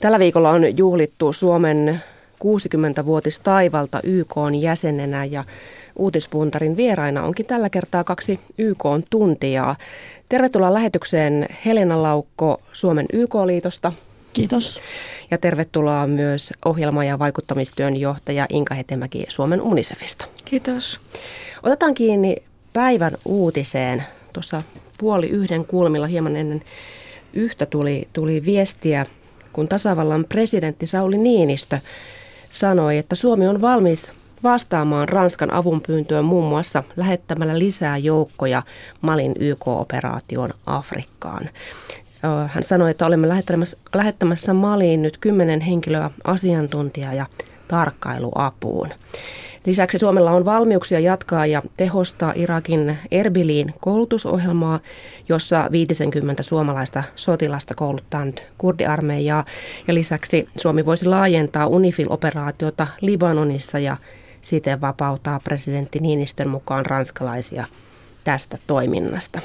Tällä viikolla on juhlittu Suomen 60-vuotistaivalta YK on jäsenenä ja uutispuntarin vieraina onkin tällä kertaa kaksi YK on tuntijaa. Tervetuloa lähetykseen Helena Laukko Suomen YK-liitosta. Kiitos. Ja tervetuloa myös ohjelma- ja vaikuttamistyön johtaja Inka Hetemäki Suomen Unicefista. Kiitos. Otetaan kiinni päivän uutiseen. Tuossa puoli yhden kulmilla hieman ennen yhtä tuli, tuli viestiä, kun tasavallan presidentti Sauli Niinistö sanoi, että Suomi on valmis vastaamaan Ranskan avunpyyntöön muun muassa lähettämällä lisää joukkoja Malin YK-operaation Afrikkaan. Hän sanoi, että olemme lähettämässä, lähettämässä Maliin nyt kymmenen henkilöä asiantuntijaa ja tarkkailuapuun. Lisäksi Suomella on valmiuksia jatkaa ja tehostaa Irakin Erbiliin koulutusohjelmaa, jossa 50 suomalaista sotilasta kouluttaa nyt kurdiarmeijaa. Ja lisäksi Suomi voisi laajentaa UNIFIL-operaatiota Libanonissa ja siten vapauttaa presidentti Niinistön mukaan ranskalaisia tästä toiminnasta.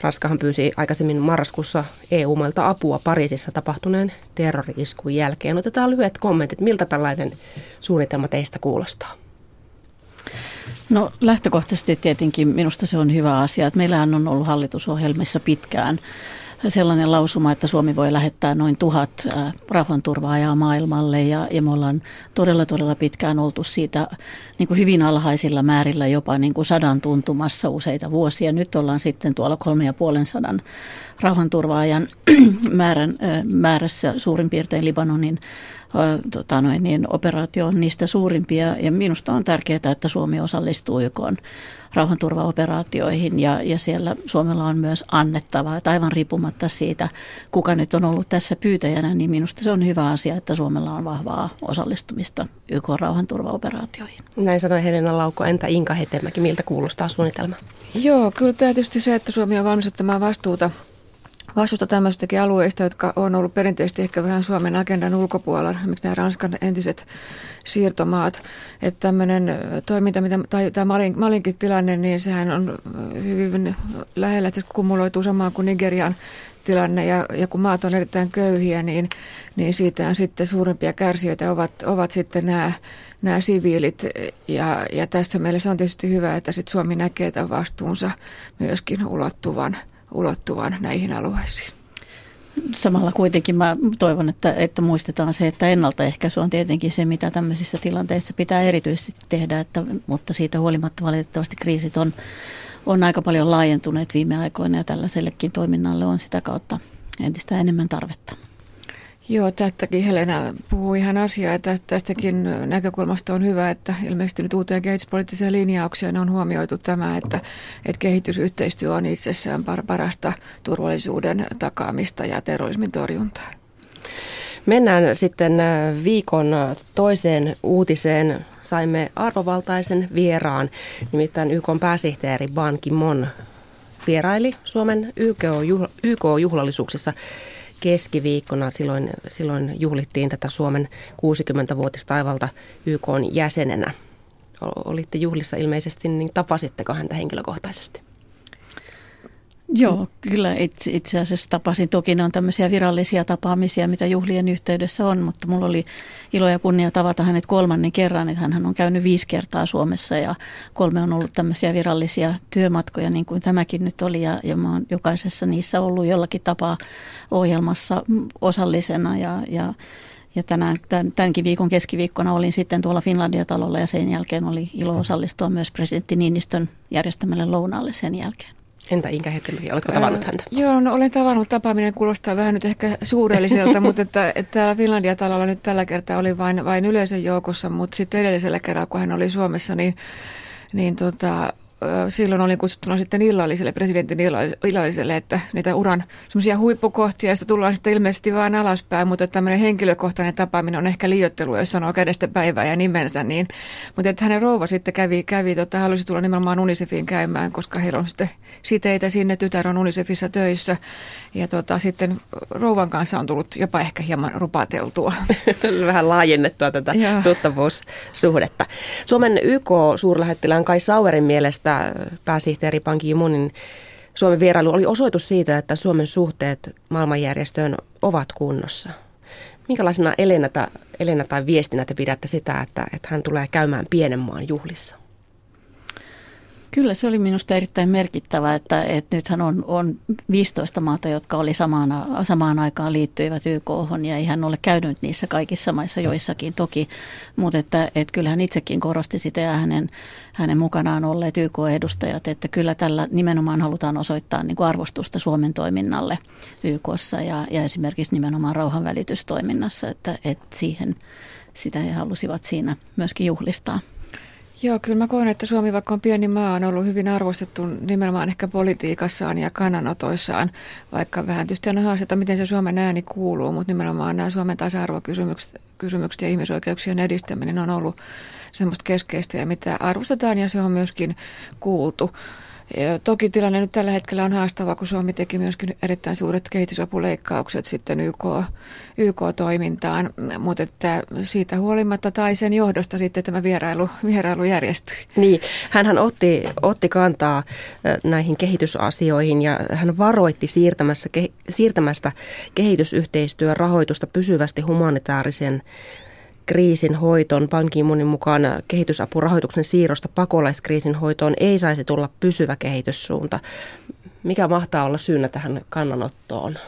Ranskahan pyysi aikaisemmin marraskuussa EU-mailta apua Pariisissa tapahtuneen terrori-iskun jälkeen. Otetaan lyhyet kommentit, miltä tällainen suunnitelma teistä kuulostaa? No lähtökohtaisesti tietenkin minusta se on hyvä asia, että meillähän on ollut hallitusohjelmissa pitkään sellainen lausuma, että Suomi voi lähettää noin tuhat rauhanturvaajaa maailmalle ja, ja me ollaan todella todella pitkään oltu siitä niin kuin hyvin alhaisilla määrillä jopa niin kuin sadan tuntumassa useita vuosia. Nyt ollaan sitten tuolla kolme ja puolen sadan rauhanturvaajan määrän, määrässä suurin piirtein Libanonin tota noin, niin operaatio on niistä suurimpia ja minusta on tärkeää, että Suomi osallistuu YK rauhanturvaoperaatioihin ja, ja siellä Suomella on myös annettavaa, että aivan riippumatta siitä, kuka nyt on ollut tässä pyytäjänä, niin minusta se on hyvä asia, että Suomella on vahvaa osallistumista YK rauhanturvaoperaatioihin. Näin sanoi Helena Laukko. Entä Inka Hetemäki, miltä kuulostaa suunnitelma? Joo, kyllä tietysti se, että Suomi on valmis ottamaan vastuuta vastuuta tämmöistäkin alueista, jotka on ollut perinteisesti ehkä vähän Suomen agendan ulkopuolella, esimerkiksi nämä Ranskan entiset siirtomaat. Että tämmöinen toiminta, mitä, tai tämä Malin, Malinkin tilanne, niin sehän on hyvin lähellä, että se kumuloituu samaan kuin Nigerian tilanne ja, ja kun maat on erittäin köyhiä, niin, niin siitä sitten suurempia kärsijöitä ovat, ovat sitten nämä, nämä siviilit. Ja, ja tässä mielessä on tietysti hyvä, että sitten Suomi näkee tämän vastuunsa myöskin ulottuvan – ulottuvan näihin alueisiin. Samalla kuitenkin mä toivon, että, että muistetaan se, että ennaltaehkäisy on tietenkin se, mitä tämmöisissä tilanteissa pitää erityisesti tehdä, että, mutta siitä huolimatta valitettavasti kriisit on, on aika paljon laajentuneet viime aikoina ja tällaisellekin toiminnalle on sitä kautta entistä enemmän tarvetta. Joo, tästäkin Helena puhuu ihan asiaa. Tästä, tästäkin näkökulmasta on hyvä, että ilmeisesti nyt uuteen kehityspoliittiseen linjaukseen on huomioitu tämä, että, että kehitysyhteistyö on itsessään parasta turvallisuuden takaamista ja terrorismin torjuntaa. Mennään sitten äh, viikon toiseen uutiseen. Saimme arvovaltaisen vieraan, nimittäin YK pääsihteeri Ban Ki-mon vieraili Suomen YK-juhlallisuuksissa keskiviikkona. Silloin, silloin juhlittiin tätä Suomen 60-vuotistaivalta YK jäsenenä. Olitte juhlissa ilmeisesti, niin tapasitteko häntä henkilökohtaisesti? Joo, kyllä itse, itse asiassa tapasin. Toki ne on tämmöisiä virallisia tapaamisia, mitä juhlien yhteydessä on, mutta mulla oli ilo ja kunnia tavata hänet kolmannen kerran. Että hän on käynyt viisi kertaa Suomessa ja kolme on ollut tämmöisiä virallisia työmatkoja, niin kuin tämäkin nyt oli. Ja, ja mä oon jokaisessa niissä ollut jollakin tapaa ohjelmassa osallisena ja, ja ja tänään, tämän, tämänkin viikon keskiviikkona olin sitten tuolla Finlandia-talolla ja sen jälkeen oli ilo osallistua myös presidentti Niinistön järjestämälle lounaalle sen jälkeen. Entä Inka Hettemäki, oletko tavannut häntä? Öö, joo, no olen tavannut. Tapaaminen kuulostaa vähän nyt ehkä suurelliselta, mutta että, että täällä Finlandia-talolla nyt tällä kertaa oli vain, vain yleisön joukossa, mutta sitten edellisellä kerralla, kun hän oli Suomessa, niin, niin tota, silloin olin kutsuttuna sitten illalliselle, presidentin illalliselle, että niitä uran semmoisia huippukohtia, joista tullaan sitten ilmeisesti vain alaspäin, mutta tämmöinen henkilökohtainen tapaaminen on ehkä liiottelu, jos sanoo kädestä päivää ja nimensä, niin, mutta että hänen rouva sitten kävi, kävi tota, halusi tulla nimenomaan Unicefiin käymään, koska heillä on sitten siteitä sinne, tytär on Unicefissa töissä, ja tota, sitten rouvan kanssa on tullut jopa ehkä hieman rupateltua. Vähän laajennettua tätä tuttavuussuhdetta. Suomen YK-suurlähettilään Kai Sauerin mielestä pääsihteeri Ban Ki-moonin Suomen vierailu oli osoitus siitä, että Suomen suhteet maailmanjärjestöön ovat kunnossa. Minkälaisena Elena, Elena tai viestinä te pidätte sitä, että, että hän tulee käymään pienen maan juhlissa? Kyllä se oli minusta erittäin merkittävä, että, että nythän on, on 15 maata, jotka oli samaan, samaan aikaan liittyivät YK ja ei hän ole käynyt niissä kaikissa maissa joissakin toki, mutta että, että kyllä hän itsekin korosti sitä ja hänen, hänen mukanaan olleet YK-edustajat, että kyllä tällä nimenomaan halutaan osoittaa niin kuin arvostusta Suomen toiminnalle YKssa ja, ja esimerkiksi nimenomaan rauhanvälitystoiminnassa, että, että siihen sitä he halusivat siinä myöskin juhlistaa. Joo, kyllä mä koen, että Suomi, vaikka on pieni maa, on ollut hyvin arvostettu nimenomaan ehkä politiikassaan ja kannanotoissaan, vaikka vähän tietysti on haasteita, miten se Suomen ääni kuuluu, mutta nimenomaan nämä Suomen tasa-arvokysymykset kysymykset ja ihmisoikeuksien edistäminen on ollut semmoista keskeistä ja mitä arvostetaan ja se on myöskin kuultu. Ja toki tilanne nyt tällä hetkellä on haastava, kun Suomi teki myöskin erittäin suuret kehitysapuleikkaukset sitten YK, YK-toimintaan, mutta että siitä huolimatta tai sen johdosta sitten tämä vierailu, vierailu järjestyi. Niin, hän otti, otti kantaa näihin kehitysasioihin ja hän varoitti siirtämässä, siirtämästä kehitysyhteistyön rahoitusta pysyvästi humanitaarisen kriisin hoitoon. Pankimunin mukaan kehitysapurahoituksen siirrosta pakolaiskriisin hoitoon ei saisi tulla pysyvä kehityssuunta. Mikä mahtaa olla syynä tähän kannanottoon?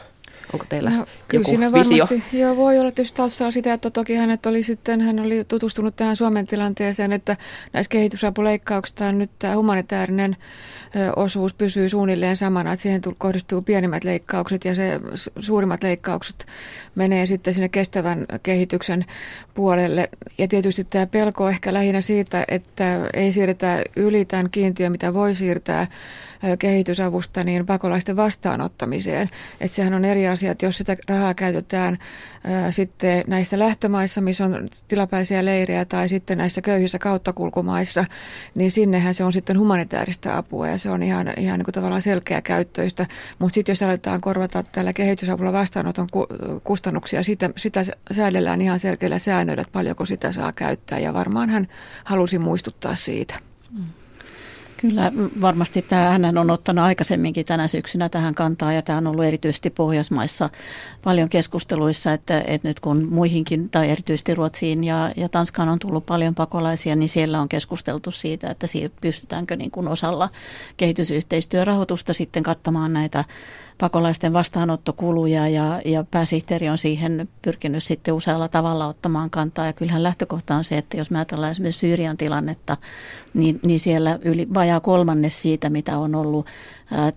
Onko teillä no, joku siinä visio? Varmasti, joo, voi olla tietysti taustalla sitä, että toki hänet oli sitten, hän oli tutustunut tähän Suomen tilanteeseen, että näissä kehitysapuleikkauksissa nyt tämä humanitaarinen osuus pysyy suunnilleen samana, että siihen kohdistuu pienimmät leikkaukset ja se suurimmat leikkaukset menee sitten sinne kestävän kehityksen puolelle. Ja tietysti tämä pelko ehkä lähinnä siitä, että ei siirretä yli tämän kiintiön, mitä voi siirtää kehitysavusta niin pakolaisten vastaanottamiseen. Että sehän on eri asia, että jos sitä rahaa käytetään ää, sitten näissä lähtömaissa, missä on tilapäisiä leirejä tai sitten näissä köyhissä kauttakulkumaissa, niin sinnehän se on sitten humanitaarista apua ja se on ihan, ihan niin kuin tavallaan selkeä käyttöistä. Mutta sitten jos aletaan korvata tällä kehitysavulla vastaanoton kustannuksia, sitä, sitä säädellään ihan selkeillä säännöillä, että paljonko sitä saa käyttää ja varmaan hän halusi muistuttaa siitä. Kyllä varmasti tämä hänen on ottanut aikaisemminkin tänä syksynä tähän kantaa ja tämä on ollut erityisesti Pohjoismaissa paljon keskusteluissa, että, että nyt kun muihinkin tai erityisesti Ruotsiin ja, ja Tanskaan on tullut paljon pakolaisia, niin siellä on keskusteltu siitä, että pystytäänkö niin kuin osalla kehitysyhteistyörahoitusta sitten kattamaan näitä pakolaisten vastaanottokuluja ja, ja pääsihteeri on siihen pyrkinyt sitten usealla tavalla ottamaan kantaa. Ja kyllähän lähtökohta on se, että jos me ajatellaan esimerkiksi Syyrian tilannetta, niin, niin siellä yli vajaa kolmannes siitä, mitä on ollut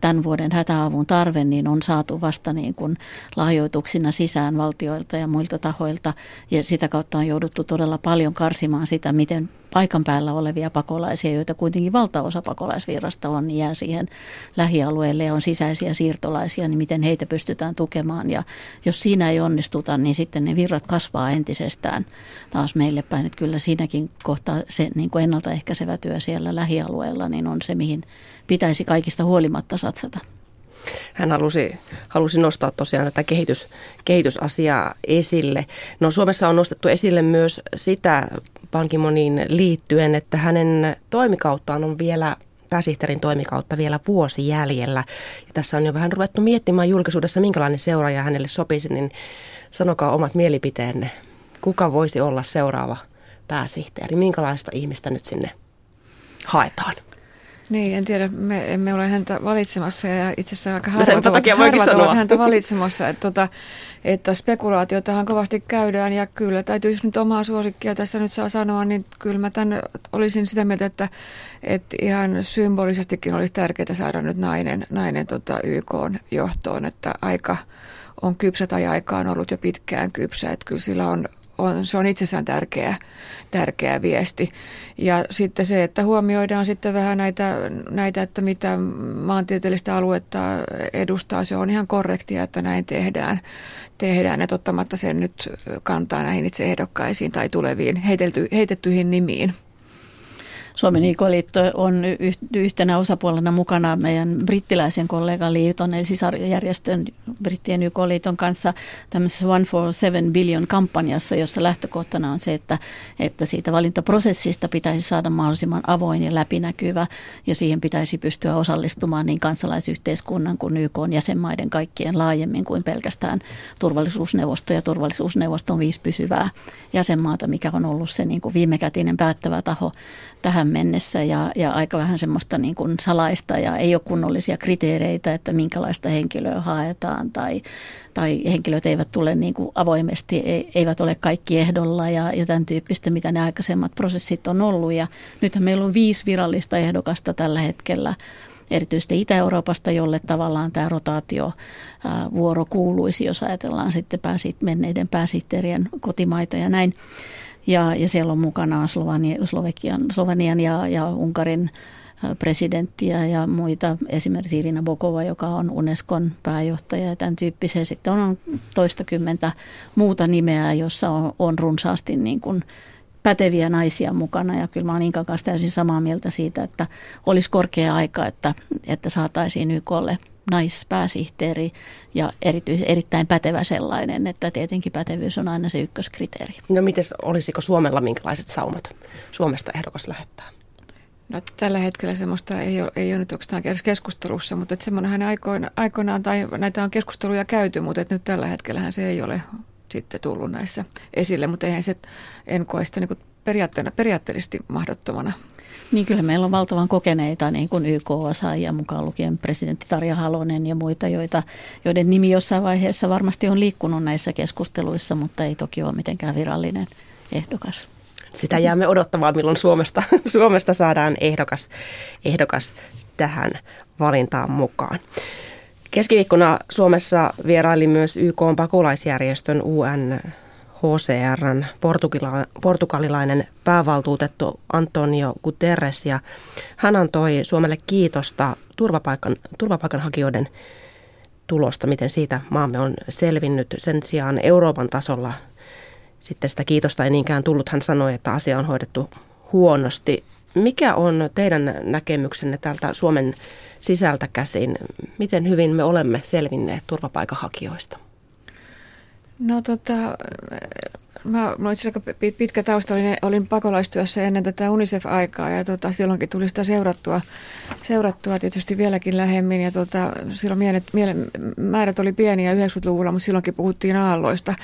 tämän vuoden hätäavun tarve, niin on saatu vasta niin kuin lahjoituksina sisään valtioilta ja muilta tahoilta. Ja sitä kautta on jouduttu todella paljon karsimaan sitä, miten paikan päällä olevia pakolaisia, joita kuitenkin valtaosa pakolaisvirrasta on, niin jää siihen lähialueelle ja on sisäisiä siirtolaisia, niin miten heitä pystytään tukemaan. Ja jos siinä ei onnistuta, niin sitten ne virrat kasvaa entisestään taas meille päin. Että kyllä siinäkin kohtaa se niin kuin ennaltaehkäisevä työ siellä lähialueella niin on se, mihin pitäisi kaikista huolimatta satsata. Hän halusi, halusi nostaa tosiaan tätä kehitys, kehitysasiaa esille. No Suomessa on nostettu esille myös sitä Pankimonin liittyen, että hänen toimikauttaan on vielä pääsihteerin toimikautta vielä vuosi jäljellä. Ja tässä on jo vähän ruvettu miettimään julkisuudessa, minkälainen seuraaja hänelle sopisi, niin sanokaa omat mielipiteenne. Kuka voisi olla seuraava pääsihteeri? Minkälaista ihmistä nyt sinne haetaan? Niin, en tiedä, me emme ole häntä valitsemassa ja itse asiassa aika no harvat, no takia harvat ovat häntä valitsemassa. Että, tota, että spekulaatiotahan kovasti käydään ja kyllä täytyy nyt omaa suosikkia tässä nyt saa sanoa, niin kyllä mä tämän olisin sitä mieltä, että, että ihan symbolisestikin olisi tärkeää saada nyt nainen, nainen tota YK johtoon, että aika on kypsä tai aika on ollut jo pitkään kypsä, että kyllä sillä on on, se on itsessään tärkeä, tärkeä viesti. Ja sitten se, että huomioidaan sitten vähän näitä, näitä, että mitä maantieteellistä aluetta edustaa, se on ihan korrektia, että näin tehdään. tehdään että ottamatta sen nyt kantaa näihin itse ehdokkaisiin tai tuleviin heitelty, heitettyihin nimiin. Suomen IK-liitto on yhtenä osapuolena mukana meidän brittiläisen kollegan liiton, eli sisarjärjestön brittien YK-liiton kanssa tämmöisessä One for Seven Billion kampanjassa, jossa lähtökohtana on se, että, että siitä valintaprosessista pitäisi saada mahdollisimman avoin ja läpinäkyvä, ja siihen pitäisi pystyä osallistumaan niin kansalaisyhteiskunnan kuin YK jäsenmaiden kaikkien laajemmin kuin pelkästään turvallisuusneuvosto ja turvallisuusneuvoston viisi pysyvää jäsenmaata, mikä on ollut se niin kuin viimekätinen päättävä taho tähän mennessä ja, ja aika vähän semmoista niin kuin salaista ja ei ole kunnollisia kriteereitä, että minkälaista henkilöä haetaan tai, tai henkilöt eivät tule niin kuin avoimesti, eivät ole kaikki ehdolla ja, ja tämän tyyppistä, mitä ne aikaisemmat prosessit on ollut. Ja nythän meillä on viisi virallista ehdokasta tällä hetkellä erityisesti Itä-Euroopasta, jolle tavallaan tämä rotaatio vuoro kuuluisi, jos ajatellaan sitten pääsit, menneiden pääsihteerien kotimaita ja näin. Ja, ja siellä on mukana Slovenian, Slovenian ja, ja Unkarin presidenttiä ja muita, esimerkiksi Irina Bokova, joka on Unescon pääjohtaja ja tämän tyyppisiä. Sitten on toistakymmentä muuta nimeä, jossa on, on runsaasti niin kuin päteviä naisia mukana ja kyllä mä olen Inkan kanssa täysin samaa mieltä siitä, että olisi korkea aika, että, että saataisiin YKlle naispääsihteeri ja erityis, erittäin pätevä sellainen, että tietenkin pätevyys on aina se ykköskriteeri. No miten olisiko Suomella minkälaiset saumat Suomesta ehdokas lähettää? No, tällä hetkellä semmoista ei ole, ei ole nyt oikeastaan keskustelussa, mutta semmoinenhan aikoina, aikoinaan, tai näitä on keskusteluja käyty, mutta nyt tällä hetkellähän se ei ole sitten tullut näissä esille, mutta eihän se, en koe sitä niin periaatteellisesti mahdottomana. Niin kyllä meillä on valtavan kokeneita niin kuin YK-osaajia mukaan lukien presidentti Tarja Halonen ja muita, joita, joiden nimi jossain vaiheessa varmasti on liikkunut näissä keskusteluissa, mutta ei toki ole mitenkään virallinen ehdokas. Sitä jäämme odottamaan, milloin Suomesta, Suomesta saadaan ehdokas, ehdokas tähän valintaan mukaan. Keskiviikkona Suomessa vieraili myös YK pakolaisjärjestön UN HCRn portugila- portugalilainen päävaltuutettu Antonio Guterres ja hän antoi Suomelle kiitosta turvapaikan, turvapaikanhakijoiden tulosta, miten siitä maamme on selvinnyt. Sen sijaan Euroopan tasolla sitten sitä kiitosta ei niinkään tullut. Hän sanoi, että asia on hoidettu huonosti. Mikä on teidän näkemyksenne täältä Suomen sisältä käsin? Miten hyvin me olemme selvinneet turvapaikanhakijoista? No tota, mä, mä itse aika pitkä tausta, olin, olin pakolaistyössä ennen tätä UNICEF-aikaa ja tota, silloinkin tuli sitä seurattua, seurattua tietysti vieläkin lähemmin ja tota, silloin mielet, miele, määrät oli pieniä 90-luvulla, mutta silloinkin puhuttiin aalloista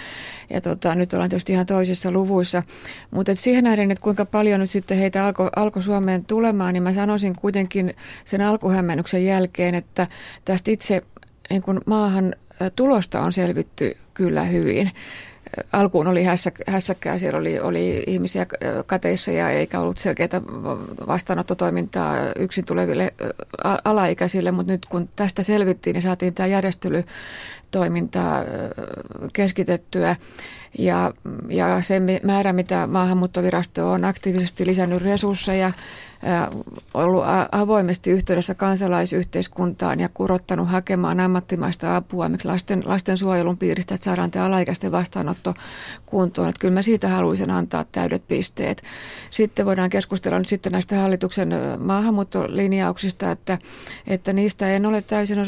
ja tota, nyt ollaan tietysti ihan toisissa luvuissa. Mutta siihen nähden, että kuinka paljon nyt sitten heitä alkoi alko Suomeen tulemaan, niin mä sanoisin kuitenkin sen alkuhämmennyksen jälkeen, että tästä itse niin kun maahan tulosta on selvitty kyllä hyvin. Alkuun oli hässäkkää, siellä oli, oli ihmisiä kateissa ja eikä ollut selkeää vastaanottotoimintaa yksin tuleville alaikäisille, mutta nyt kun tästä selvittiin, niin saatiin tämä järjestelytoiminta keskitettyä. Ja, ja se määrä, mitä maahanmuuttovirasto on aktiivisesti lisännyt resursseja, ollut avoimesti yhteydessä kansalaisyhteiskuntaan ja kurottanut hakemaan ammattimaista apua miksi lasten, lastensuojelun piiristä, että saadaan tämä alaikäisten vastaanotto kuntoon. Että kyllä mä siitä haluaisin antaa täydet pisteet. Sitten voidaan keskustella nyt sitten näistä hallituksen maahanmuuttolinjauksista, että, että niistä en ole täysin,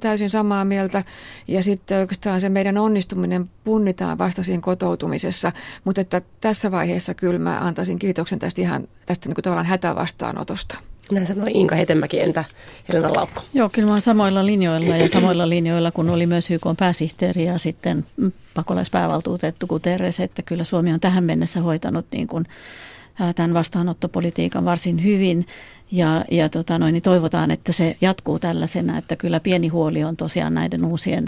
täysin samaa mieltä. Ja sitten oikeastaan se meidän onnistuminen punnitaan vasta siinä kotoutumisessa. Mutta että tässä vaiheessa kyllä mä antaisin kiitoksen tästä ihan tästä niin kuin tavallaan hätävastaanotosta. Näin sanoi Inka Hetemäki, entä Helena Laukko? Joo, kyllä mä olen samoilla linjoilla ja samoilla linjoilla, kun oli myös YK pääsihteeri ja sitten pakolaispäävaltuutettu Guterres, että kyllä Suomi on tähän mennessä hoitanut niin kuin tämän vastaanottopolitiikan varsin hyvin. Ja, ja tota noin, niin toivotaan, että se jatkuu tällaisena, että kyllä pieni huoli on tosiaan näiden uusien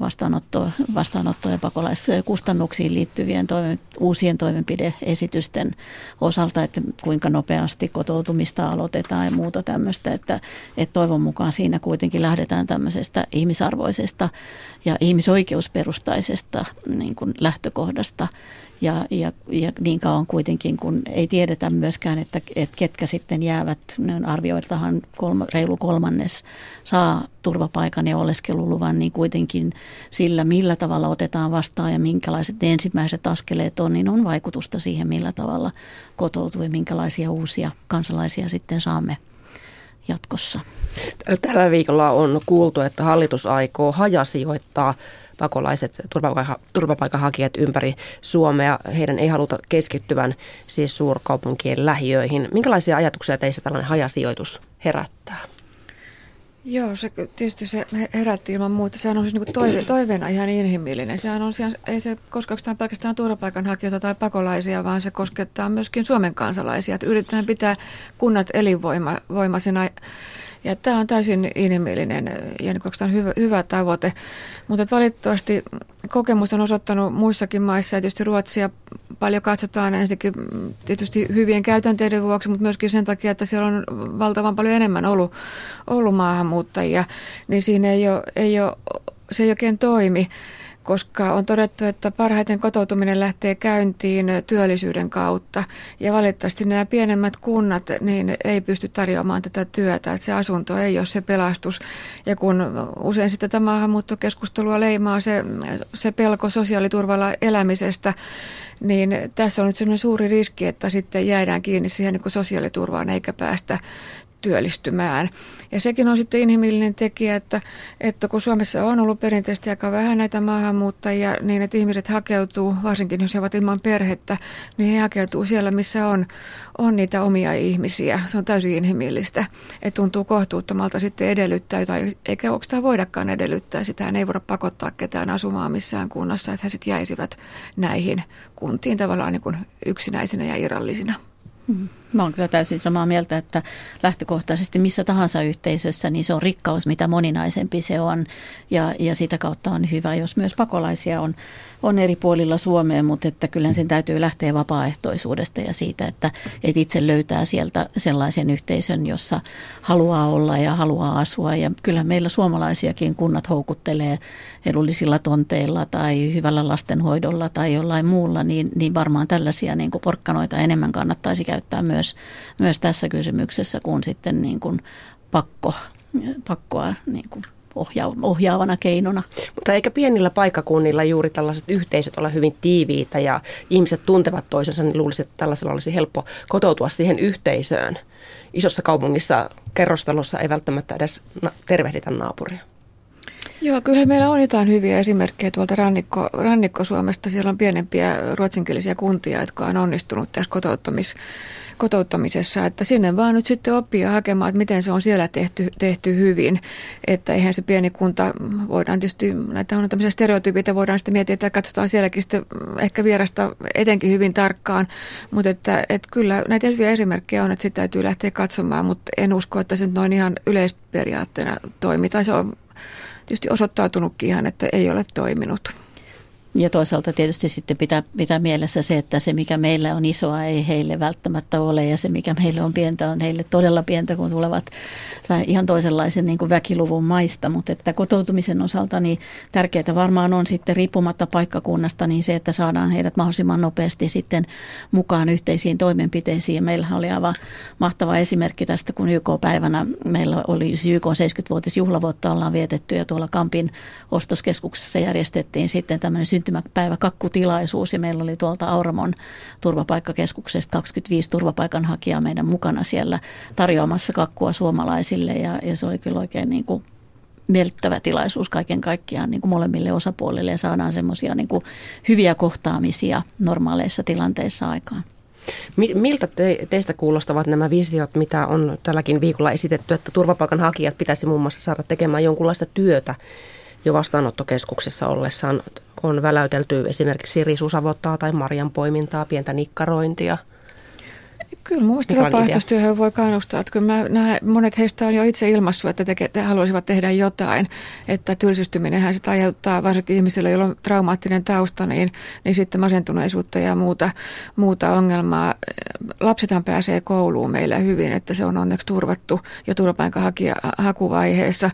vastaanotto, vastaanotto- ja pakolaiskustannuksiin liittyvien toimen, uusien toimenpideesitysten osalta, että kuinka nopeasti kotoutumista aloitetaan ja muuta tämmöistä, että, että toivon mukaan siinä kuitenkin lähdetään tämmöisestä ihmisarvoisesta ja ihmisoikeusperustaisesta niin kuin lähtökohdasta ja, ja, ja niin kauan kuitenkin, kun ei tiedetä myöskään, että, että ketkä sitten jäävät arvioidaan kolma, reilu kolmannes saa turvapaikan ja oleskeluluvan, niin kuitenkin sillä, millä tavalla otetaan vastaan ja minkälaiset ensimmäiset askeleet on, niin on vaikutusta siihen, millä tavalla kotoutuu ja minkälaisia uusia kansalaisia sitten saamme jatkossa. Tällä viikolla on kuultu, että hallitus aikoo hajasijoittaa pakolaiset turvapaikanhakijat ympäri Suomea. Heidän ei haluta keskittyvän siis suurkaupunkien lähiöihin. Minkälaisia ajatuksia teissä tällainen hajasijoitus herättää? Joo, se, tietysti se herätti ilman muuta. Sehän on siis niin toive, toiveena ihan inhimillinen. Sehän on, ei se koske pelkästään turvapaikanhakijoita tai pakolaisia, vaan se koskettaa myöskin Suomen kansalaisia. Että yritetään pitää kunnat elinvoimaisena ja tämä on täysin inhimillinen ja niin hyvä, hyvä tavoite. Mutta valitettavasti kokemus on osoittanut muissakin maissa, ja tietysti Ruotsia paljon katsotaan ensinnäkin tietysti hyvien käytänteiden vuoksi, mutta myöskin sen takia, että siellä on valtavan paljon enemmän ollut, ollut maahanmuuttajia, niin siinä ei ole, ei ole, se ei oikein toimi koska on todettu, että parhaiten kotoutuminen lähtee käyntiin työllisyyden kautta. Ja valitettavasti nämä pienemmät kunnat niin ei pysty tarjoamaan tätä työtä, että se asunto ei ole se pelastus. Ja kun usein sitten tätä maahanmuuttokeskustelua leimaa se, se pelko sosiaaliturvalla elämisestä, niin tässä on nyt sellainen suuri riski, että sitten jäädään kiinni siihen niin sosiaaliturvaan eikä päästä työllistymään. Ja sekin on sitten inhimillinen tekijä, että, että kun Suomessa on ollut perinteisesti aika vähän näitä maahanmuuttajia, niin että ihmiset hakeutuu, varsinkin jos he ovat ilman perhettä, niin he hakeutuu siellä, missä on, on niitä omia ihmisiä. Se on täysin inhimillistä. Että tuntuu kohtuuttomalta sitten edellyttää, tai eikä tämä voidakaan edellyttää, sitä ei voida pakottaa ketään asumaan missään kunnassa, että he sitten jäisivät näihin kuntiin tavallaan niin kuin yksinäisinä ja irrallisina. Mm. Mä oon kyllä täysin samaa mieltä, että lähtökohtaisesti missä tahansa yhteisössä, niin se on rikkaus, mitä moninaisempi se on. Ja, ja sitä kautta on hyvä, jos myös pakolaisia on, on eri puolilla Suomea, mutta että kyllä sen täytyy lähteä vapaaehtoisuudesta ja siitä, että, että itse löytää sieltä sellaisen yhteisön, jossa haluaa olla ja haluaa asua. Ja kyllä meillä suomalaisiakin kunnat houkuttelee edullisilla tonteilla tai hyvällä lastenhoidolla tai jollain muulla, niin, niin varmaan tällaisia niin porkkanoita enemmän kannattaisi käyttää myös myös, myös tässä kysymyksessä kuin sitten niin kuin pakko, pakkoa niin kuin ohjaavana keinona. Mutta eikä pienillä paikkakunnilla juuri tällaiset yhteisöt ole hyvin tiiviitä ja ihmiset tuntevat toisensa, niin luulisin, että tällaisella olisi helppo kotoutua siihen yhteisöön. Isossa kaupungissa kerrostalossa ei välttämättä edes tervehditä naapuria. Joo, kyllä meillä on jotain hyviä esimerkkejä tuolta rannikko, rannikko-Suomesta. Siellä on pienempiä ruotsinkielisiä kuntia, jotka on onnistunut tässä kotouttamis kotouttamisessa, että sinne vaan nyt sitten oppia hakemaan, että miten se on siellä tehty, tehty hyvin. Että eihän se pieni kunta, voidaan tietysti, näitä on tämmöisiä stereotypioita, voidaan sitten miettiä, että katsotaan sielläkin sitten ehkä vierasta etenkin hyvin tarkkaan, mutta että, että kyllä näitä hyviä esimerkkejä on, että sitä täytyy lähteä katsomaan, mutta en usko, että se nyt noin ihan yleisperiaatteena toimii, tai se on tietysti osoittautunutkin ihan, että ei ole toiminut. Ja toisaalta tietysti sitten pitää, pitää mielessä se, että se mikä meillä on isoa ei heille välttämättä ole ja se mikä meille on pientä on heille todella pientä, kun tulevat ihan toisenlaisen niin kuin väkiluvun maista. Mutta että kotoutumisen osalta niin tärkeää varmaan on sitten riippumatta paikkakunnasta niin se, että saadaan heidät mahdollisimman nopeasti sitten mukaan yhteisiin toimenpiteisiin. Meillähän oli aivan mahtava esimerkki tästä, kun YK-päivänä meillä oli siis YK 70-vuotisjuhlavuotta ollaan vietetty ja tuolla Kampin ostoskeskuksessa järjestettiin sitten tämmöinen syntymäpäivä kakkutilaisuus ja meillä oli tuolta Auramon turvapaikkakeskuksesta 25 turvapaikanhakijaa meidän mukana siellä tarjoamassa kakkua suomalaisille ja, ja se oli kyllä oikein niin kuin miellyttävä tilaisuus kaiken kaikkiaan niin kuin molemmille osapuolille ja saadaan semmoisia niin hyviä kohtaamisia normaaleissa tilanteissa aikaan. Miltä te, teistä kuulostavat nämä visiot, mitä on tälläkin viikolla esitetty, että turvapaikanhakijat pitäisi muun muassa saada tekemään jonkunlaista työtä jo vastaanottokeskuksessa ollessaan on väläytelty esimerkiksi risusavottaa tai marjanpoimintaa, pientä nikkarointia – Kyllä mun mielestä vapaaehtoistyöhön voi kannustaa. Että mä näen, monet heistä on jo itse ilmassut, että teke, te haluaisivat tehdä jotain. Että tylsistyminenhän sitä aiheuttaa varsinkin ihmisille, joilla on traumaattinen tausta, niin, niin sitten masentuneisuutta ja muuta, muuta ongelmaa. Lapsethan pääsee kouluun meillä hyvin, että se on onneksi turvattu jo turvapaikanhakuvaiheessa.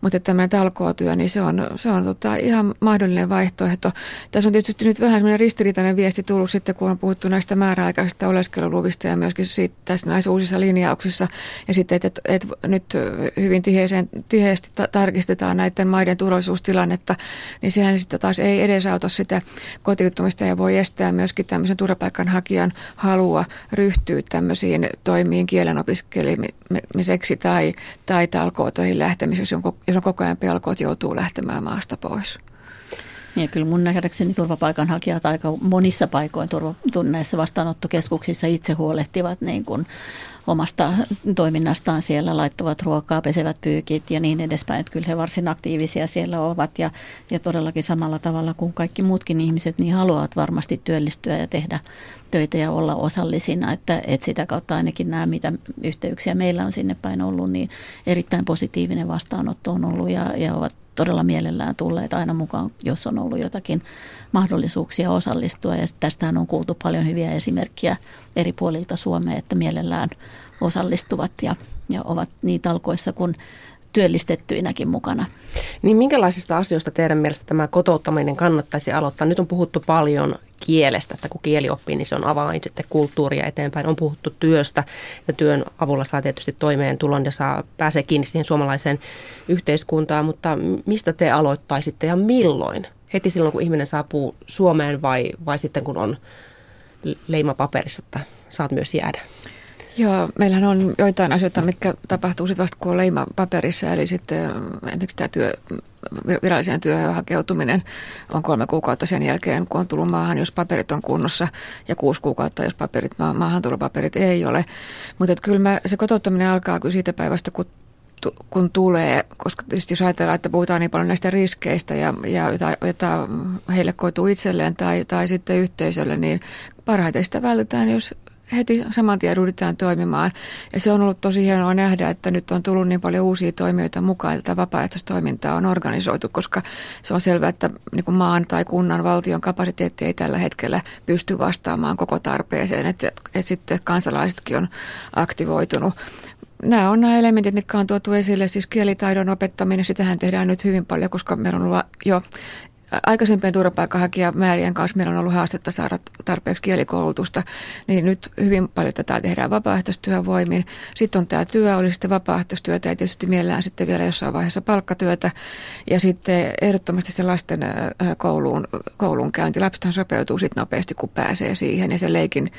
Mutta tämmöinen talkootyö, niin se on, se on tota ihan mahdollinen vaihtoehto. Tässä on tietysti nyt vähän ristiriitainen viesti tullut sitten, kun on puhuttu näistä määräaikaisista oleskeluluvista ja myöskin myöskin tässä näissä uusissa linjauksissa. Ja sitten, että, että, että nyt hyvin tiheeseen, tiheesti ta- tarkistetaan näiden maiden turvallisuustilannetta, niin sehän sitten taas ei edesauta sitä kotiuttamista ja voi estää myöskin tämmöisen turvapaikanhakijan halua ryhtyä tämmöisiin toimiin kielen opiskelemiseksi tai, tai talkootoihin lähtemiseksi, jos on koko ajan pelko, että joutuu lähtemään maasta pois. Ja kyllä mun nähdäkseni turvapaikanhakijat aika monissa paikoin näissä vastaanottokeskuksissa itse huolehtivat niin kuin omasta toiminnastaan siellä, laittavat ruokaa, pesevät pyykit ja niin edespäin. Että kyllä he varsin aktiivisia siellä ovat ja, ja todellakin samalla tavalla kuin kaikki muutkin ihmiset, niin haluavat varmasti työllistyä ja tehdä töitä ja olla osallisina. Että, että sitä kautta ainakin nämä, mitä yhteyksiä meillä on sinne päin ollut, niin erittäin positiivinen vastaanotto on ollut ja, ja ovat todella mielellään tulleet aina mukaan, jos on ollut jotakin mahdollisuuksia osallistua. Ja tästähän on kuultu paljon hyviä esimerkkejä eri puolilta Suomea, että mielellään osallistuvat ja, ja ovat niin talkoissa kuin työllistettyinäkin mukana. Niin minkälaisista asioista teidän mielestä tämä kotouttaminen kannattaisi aloittaa? Nyt on puhuttu paljon kielestä, että kun kieli oppii, niin se on avain sitten kulttuuria eteenpäin. On puhuttu työstä ja työn avulla saa tietysti toimeentulon ja saa, pääsee kiinni siihen suomalaiseen yhteiskuntaan, mutta mistä te aloittaisitte ja milloin? Heti silloin, kun ihminen saapuu Suomeen vai, vai sitten kun on leima paperissa, että saat myös jäädä? Joo, meillähän on joitain asioita, mitkä tapahtuu sitten vasta kun on leima paperissa, eli sitten esimerkiksi tämä työ, viralliseen työhön hakeutuminen on kolme kuukautta sen jälkeen, kun on tullut maahan, jos paperit on kunnossa, ja kuusi kuukautta, jos paperit, maahantulopaperit ei ole. Mutta kyllä mä, se kotouttaminen alkaa kyllä siitä päivästä, kun kun tulee, koska tietysti jos ajatellaan, että puhutaan niin paljon näistä riskeistä, ja, ja jota, jota heille koituu itselleen tai, tai sitten yhteisölle, niin parhaiten sitä vältetään, jos heti saman tien ryhdytään toimimaan. Ja se on ollut tosi hienoa nähdä, että nyt on tullut niin paljon uusia toimijoita mukaan, että vapaaehtoistoimintaa on organisoitu, koska se on selvää, että niin maan tai kunnan valtion kapasiteetti ei tällä hetkellä pysty vastaamaan koko tarpeeseen, että, että sitten kansalaisetkin on aktivoitunut nämä on nämä elementit, mitkä on tuotu esille, siis kielitaidon opettaminen, sitähän tehdään nyt hyvin paljon, koska meillä on ollut jo aikaisempien turvapaikanhakijamäärien kanssa meillä on ollut haastetta saada tarpeeksi kielikoulutusta, niin nyt hyvin paljon tätä tehdään vapaaehtoistyövoimin. Sitten on tämä työ, oli sitten vapaaehtoistyötä ja tietysti mielellään sitten vielä jossain vaiheessa palkkatyötä. Ja sitten ehdottomasti se lasten kouluun, kouluun käynti. Lapsethan sopeutuu sitten nopeasti, kun pääsee siihen ja se leikin,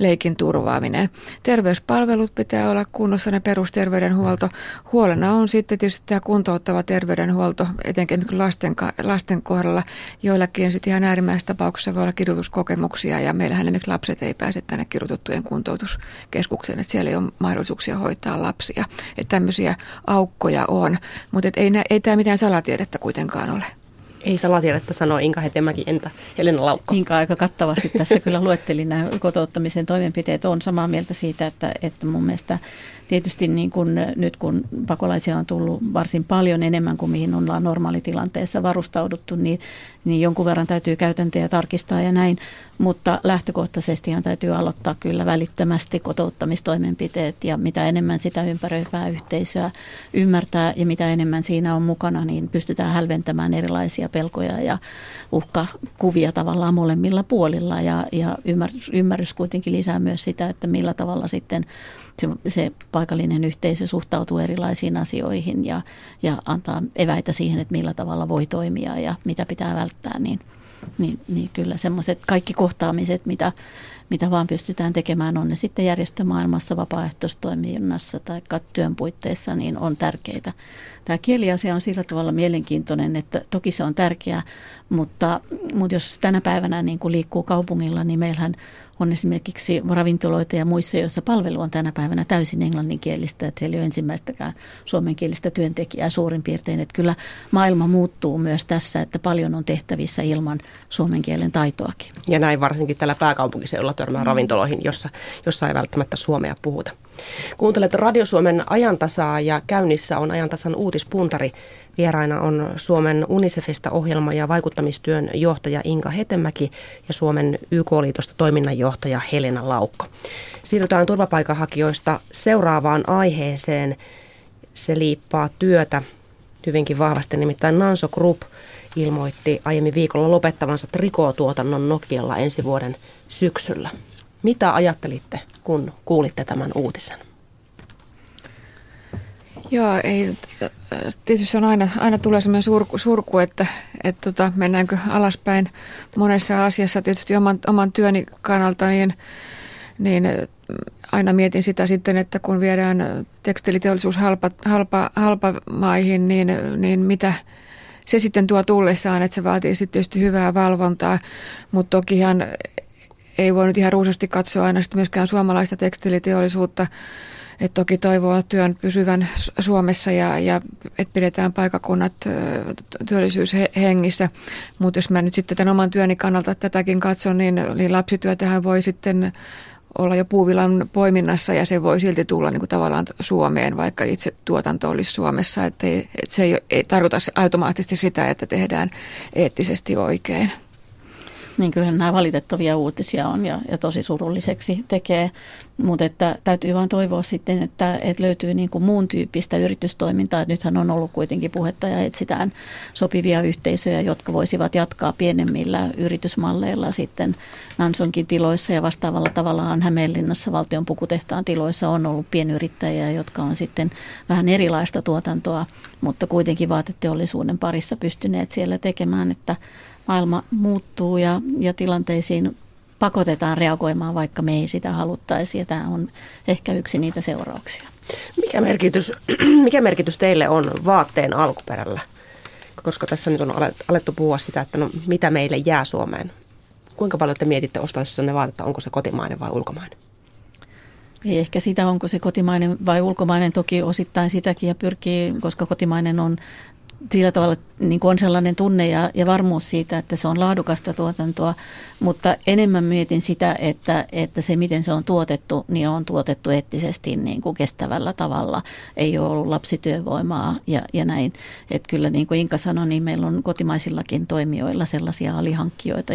leikin turvaaminen. Terveyspalvelut pitää olla kunnossa, ne perusterveydenhuolto. Huolena on sitten tietysti tämä kuntouttava terveydenhuolto, etenkin lasten, lasten kohdalla puolella. Joillakin sitten ihan äärimmäisessä tapauksessa voi olla kidutuskokemuksia ja meillähän esimerkiksi lapset ei pääse tänne kirjoitettujen kuntoutuskeskukseen, että siellä ei ole mahdollisuuksia hoitaa lapsia. Että tämmöisiä aukkoja on, mutta ei, ei tämä mitään salatiedettä kuitenkaan ole. Ei salatiedettä sanoa Inka Hetemäki, entä Helena Laukko? Inka aika kattavasti tässä kyllä luetteli nämä kotouttamisen toimenpiteet. On samaa mieltä siitä, että, että mun mielestä tietysti niin kuin nyt kun pakolaisia on tullut varsin paljon enemmän kuin mihin ollaan normaalitilanteessa varustauduttu, niin, niin jonkun verran täytyy käytäntöjä tarkistaa ja näin. Mutta lähtökohtaisesti täytyy aloittaa kyllä välittömästi kotouttamistoimenpiteet ja mitä enemmän sitä ympäröivää yhteisöä ymmärtää ja mitä enemmän siinä on mukana, niin pystytään hälventämään erilaisia pelkoja ja uhkakuvia tavallaan molemmilla puolilla ja, ja ymmärrys kuitenkin lisää myös sitä, että millä tavalla sitten se, se paikallinen yhteisö suhtautuu erilaisiin asioihin ja, ja antaa eväitä siihen, että millä tavalla voi toimia ja mitä pitää välttää, niin, niin, niin kyllä semmoiset kaikki kohtaamiset, mitä, mitä vaan pystytään tekemään, on ne sitten järjestömaailmassa, vapaaehtoistoiminnassa tai työn puitteissa, niin on tärkeitä. Tämä kieliasia on sillä tavalla mielenkiintoinen, että toki se on tärkeää, mutta, mutta jos tänä päivänä niin kuin liikkuu kaupungilla, niin meillähän on esimerkiksi ravintoloita ja muissa, joissa palvelu on tänä päivänä täysin englanninkielistä, että siellä ei ole ensimmäistäkään suomenkielistä työntekijää suurin piirtein. Että kyllä maailma muuttuu myös tässä, että paljon on tehtävissä ilman suomen kielen taitoakin. Ja näin varsinkin tällä pääkaupunkiseudulla törmää mm. ravintoloihin, jossa, jossa ei välttämättä suomea puhuta. Kuuntelet Radio Suomen ajantasaa ja käynnissä on ajantasan uutispuntari. Vieraina on Suomen UNICEFista ohjelma- ja vaikuttamistyön johtaja Inka Hetemäki ja Suomen YK-liitosta toiminnanjohtaja Helena Laukko. Siirrytään turvapaikanhakijoista seuraavaan aiheeseen. Se liippaa työtä hyvinkin vahvasti, nimittäin Nanso Group ilmoitti aiemmin viikolla lopettavansa trikootuotannon Nokialla ensi vuoden syksyllä. Mitä ajattelitte, kun kuulitte tämän uutisen? Joo, ei, tietysti on aina, aina tulee sellainen surku, surku että, että tota, mennäänkö alaspäin monessa asiassa. Tietysti oman, oman työni kannalta niin, niin aina mietin sitä sitten, että kun viedään tekstiiliteollisuus halpa, halpa, halpa maihin, niin, niin mitä se sitten tuo tullessaan, että se vaatii sitten tietysti hyvää valvontaa, mutta tokihan ei voi nyt ihan ruususti katsoa aina sitten myöskään suomalaista tekstiiliteollisuutta, että toki toivoo työn pysyvän Suomessa ja, ja että pidetään paikakunnat työllisyyshengissä. Mutta jos mä nyt sitten tämän oman työni kannalta tätäkin katson, niin, niin lapsityötähän voi sitten olla jo puuvilan poiminnassa ja se voi silti tulla niin kuin tavallaan Suomeen, vaikka itse tuotanto olisi Suomessa. Että, että se ei, ei tarkoita automaattisesti sitä, että tehdään eettisesti oikein niin kyllähän nämä valitettavia uutisia on ja, ja tosi surulliseksi tekee. Mutta täytyy vain toivoa sitten, että, että löytyy niin kuin muun tyyppistä yritystoimintaa. Et nythän on ollut kuitenkin puhetta ja etsitään sopivia yhteisöjä, jotka voisivat jatkaa pienemmillä yritysmalleilla sitten Nansonkin tiloissa ja vastaavalla tavallaan Hämeenlinnassa valtion pukutehtaan tiloissa on ollut pienyrittäjiä, jotka on sitten vähän erilaista tuotantoa, mutta kuitenkin vaateteollisuuden parissa pystyneet siellä tekemään, että maailma muuttuu ja, ja tilanteisiin pakotetaan reagoimaan, vaikka me ei sitä haluttaisi. Ja tämä on ehkä yksi niitä seurauksia. Mikä merkitys, mikä merkitys teille on vaatteen alkuperällä? Koska tässä nyt on alettu puhua sitä, että no, mitä meille jää Suomeen. Kuinka paljon te mietitte ne vaatetta, onko se kotimainen vai ulkomainen? Ei ehkä sitä, onko se kotimainen vai ulkomainen, toki osittain sitäkin ja pyrkii, koska kotimainen on sillä tavalla niin on sellainen tunne ja, ja varmuus siitä, että se on laadukasta tuotantoa, mutta enemmän mietin sitä, että, että se miten se on tuotettu, niin on tuotettu eettisesti niin kuin kestävällä tavalla. Ei ole ollut lapsityövoimaa ja, ja näin. Että kyllä niin kuin Inka sanoi, niin meillä on kotimaisillakin toimijoilla sellaisia alihankkijoita,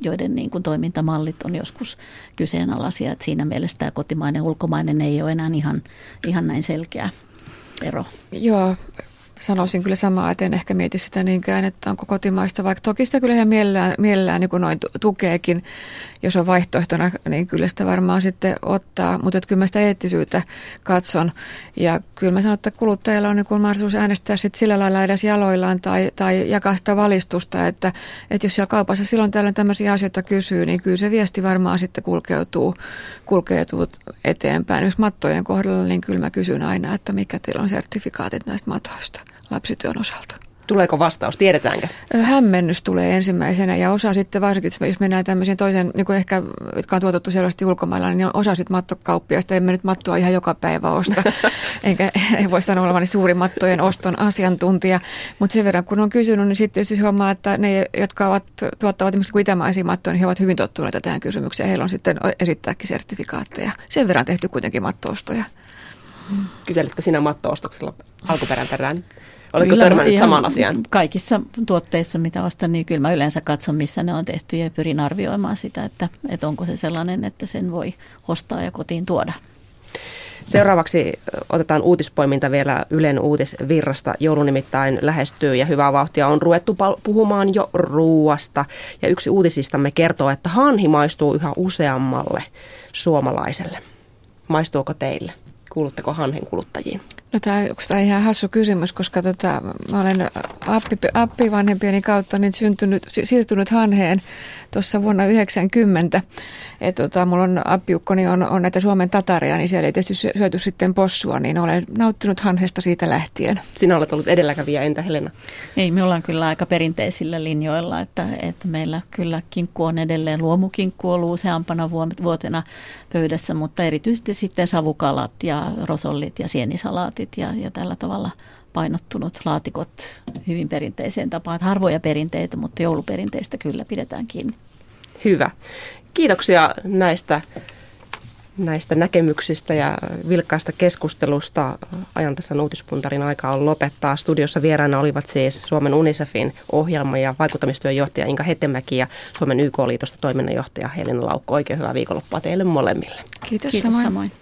joiden niin kuin toimintamallit on joskus kyseenalaisia. Että siinä mielessä tämä kotimainen ulkomainen ei ole enää ihan, ihan näin selkeä ero. Joo, sanoisin kyllä samaa, että en ehkä mieti sitä niinkään, että onko kotimaista, vaikka toki sitä kyllä ihan mielellään, mielellään niin kuin noin tukeekin jos on vaihtoehtona, niin kyllä sitä varmaan sitten ottaa. Mutta kyllä mä sitä eettisyyttä katson. Ja kyllä mä sanon, että kuluttajilla on niin mahdollisuus äänestää sit sillä lailla edes jaloillaan tai, tai jakaa sitä valistusta, että, että jos siellä kaupassa silloin tällöin tämmöisiä asioita kysyy, niin kyllä se viesti varmaan sitten kulkeutuu, kulkeutuu eteenpäin. Jos mattojen kohdalla, niin kyllä mä kysyn aina, että mikä teillä on sertifikaatit näistä matoista lapsityön osalta. Tuleeko vastaus, tiedetäänkö? Hämmennys tulee ensimmäisenä ja osa sitten varsinkin, jos mennään tämmöisen toisen, niin kuin ehkä, jotka on tuotettu selvästi ulkomailla, niin osa sitten mattokauppiasta, emme nyt mattoa ihan joka päivä osta, enkä ei voi sanoa olevani suuri mattojen oston asiantuntija, mutta sen verran kun on kysynyt, niin sitten siis huomaa, että ne, jotka ovat, tuottavat esimerkiksi itämaisia mattoja, niin he ovat hyvin tottuneita tähän kysymykseen, heillä on sitten esittääkin sertifikaatteja. Sen verran tehty kuitenkin mattoostoja. Kyselitkö sinä mattoostoksella alkuperän perään? Oletko kyllä, törmännyt samaan asiaan? Kaikissa tuotteissa, mitä ostan, niin kyllä mä yleensä katson, missä ne on tehty ja pyrin arvioimaan sitä, että, että onko se sellainen, että sen voi ostaa ja kotiin tuoda. Seuraavaksi otetaan uutispoiminta vielä Ylen uutisvirrasta. Joulu nimittäin lähestyy ja hyvää vauhtia on ruvettu puhumaan jo ruuasta. Ja yksi uutisistamme kertoo, että hanhi maistuu yhä useammalle suomalaiselle. Maistuuko teille? Kuulutteko hanhen kuluttajiin? No tämä on ihan hassu kysymys, koska tota, mä olen appi, appivanhempieni kautta niin syntynyt, siirtynyt hanheen tuossa vuonna 90. Et tota, mulla on appiukkoni on, on näitä Suomen tataria, niin siellä ei tietysti syöty sitten possua, niin olen nauttinut hanhesta siitä lähtien. Sinä olet ollut edelläkävijä, entä Helena? Ei, me ollaan kyllä aika perinteisillä linjoilla, että, että meillä kyllä kinkku on edelleen, luomukinkku ollut useampana vuotena pöydässä, mutta erityisesti sitten savukalat ja rosollit ja sienisalaatit ja, ja tällä tavalla painottunut laatikot hyvin perinteiseen tapaan. Harvoja perinteitä, mutta jouluperinteistä kyllä pidetään kiinni. Hyvä. Kiitoksia näistä, näistä näkemyksistä ja vilkkaasta keskustelusta. Ajan tässä uutispuntarin aika on lopettaa. Studiossa vieraana olivat siis Suomen UNICEFin ohjelma- ja vaikuttamistyön johtaja Inka Hetemäki ja Suomen YK-liitosta toiminnanjohtaja Helena Laukko. Oikein hyvää viikonloppua teille molemmille. Kiitos, Kiitos samoin. samoin.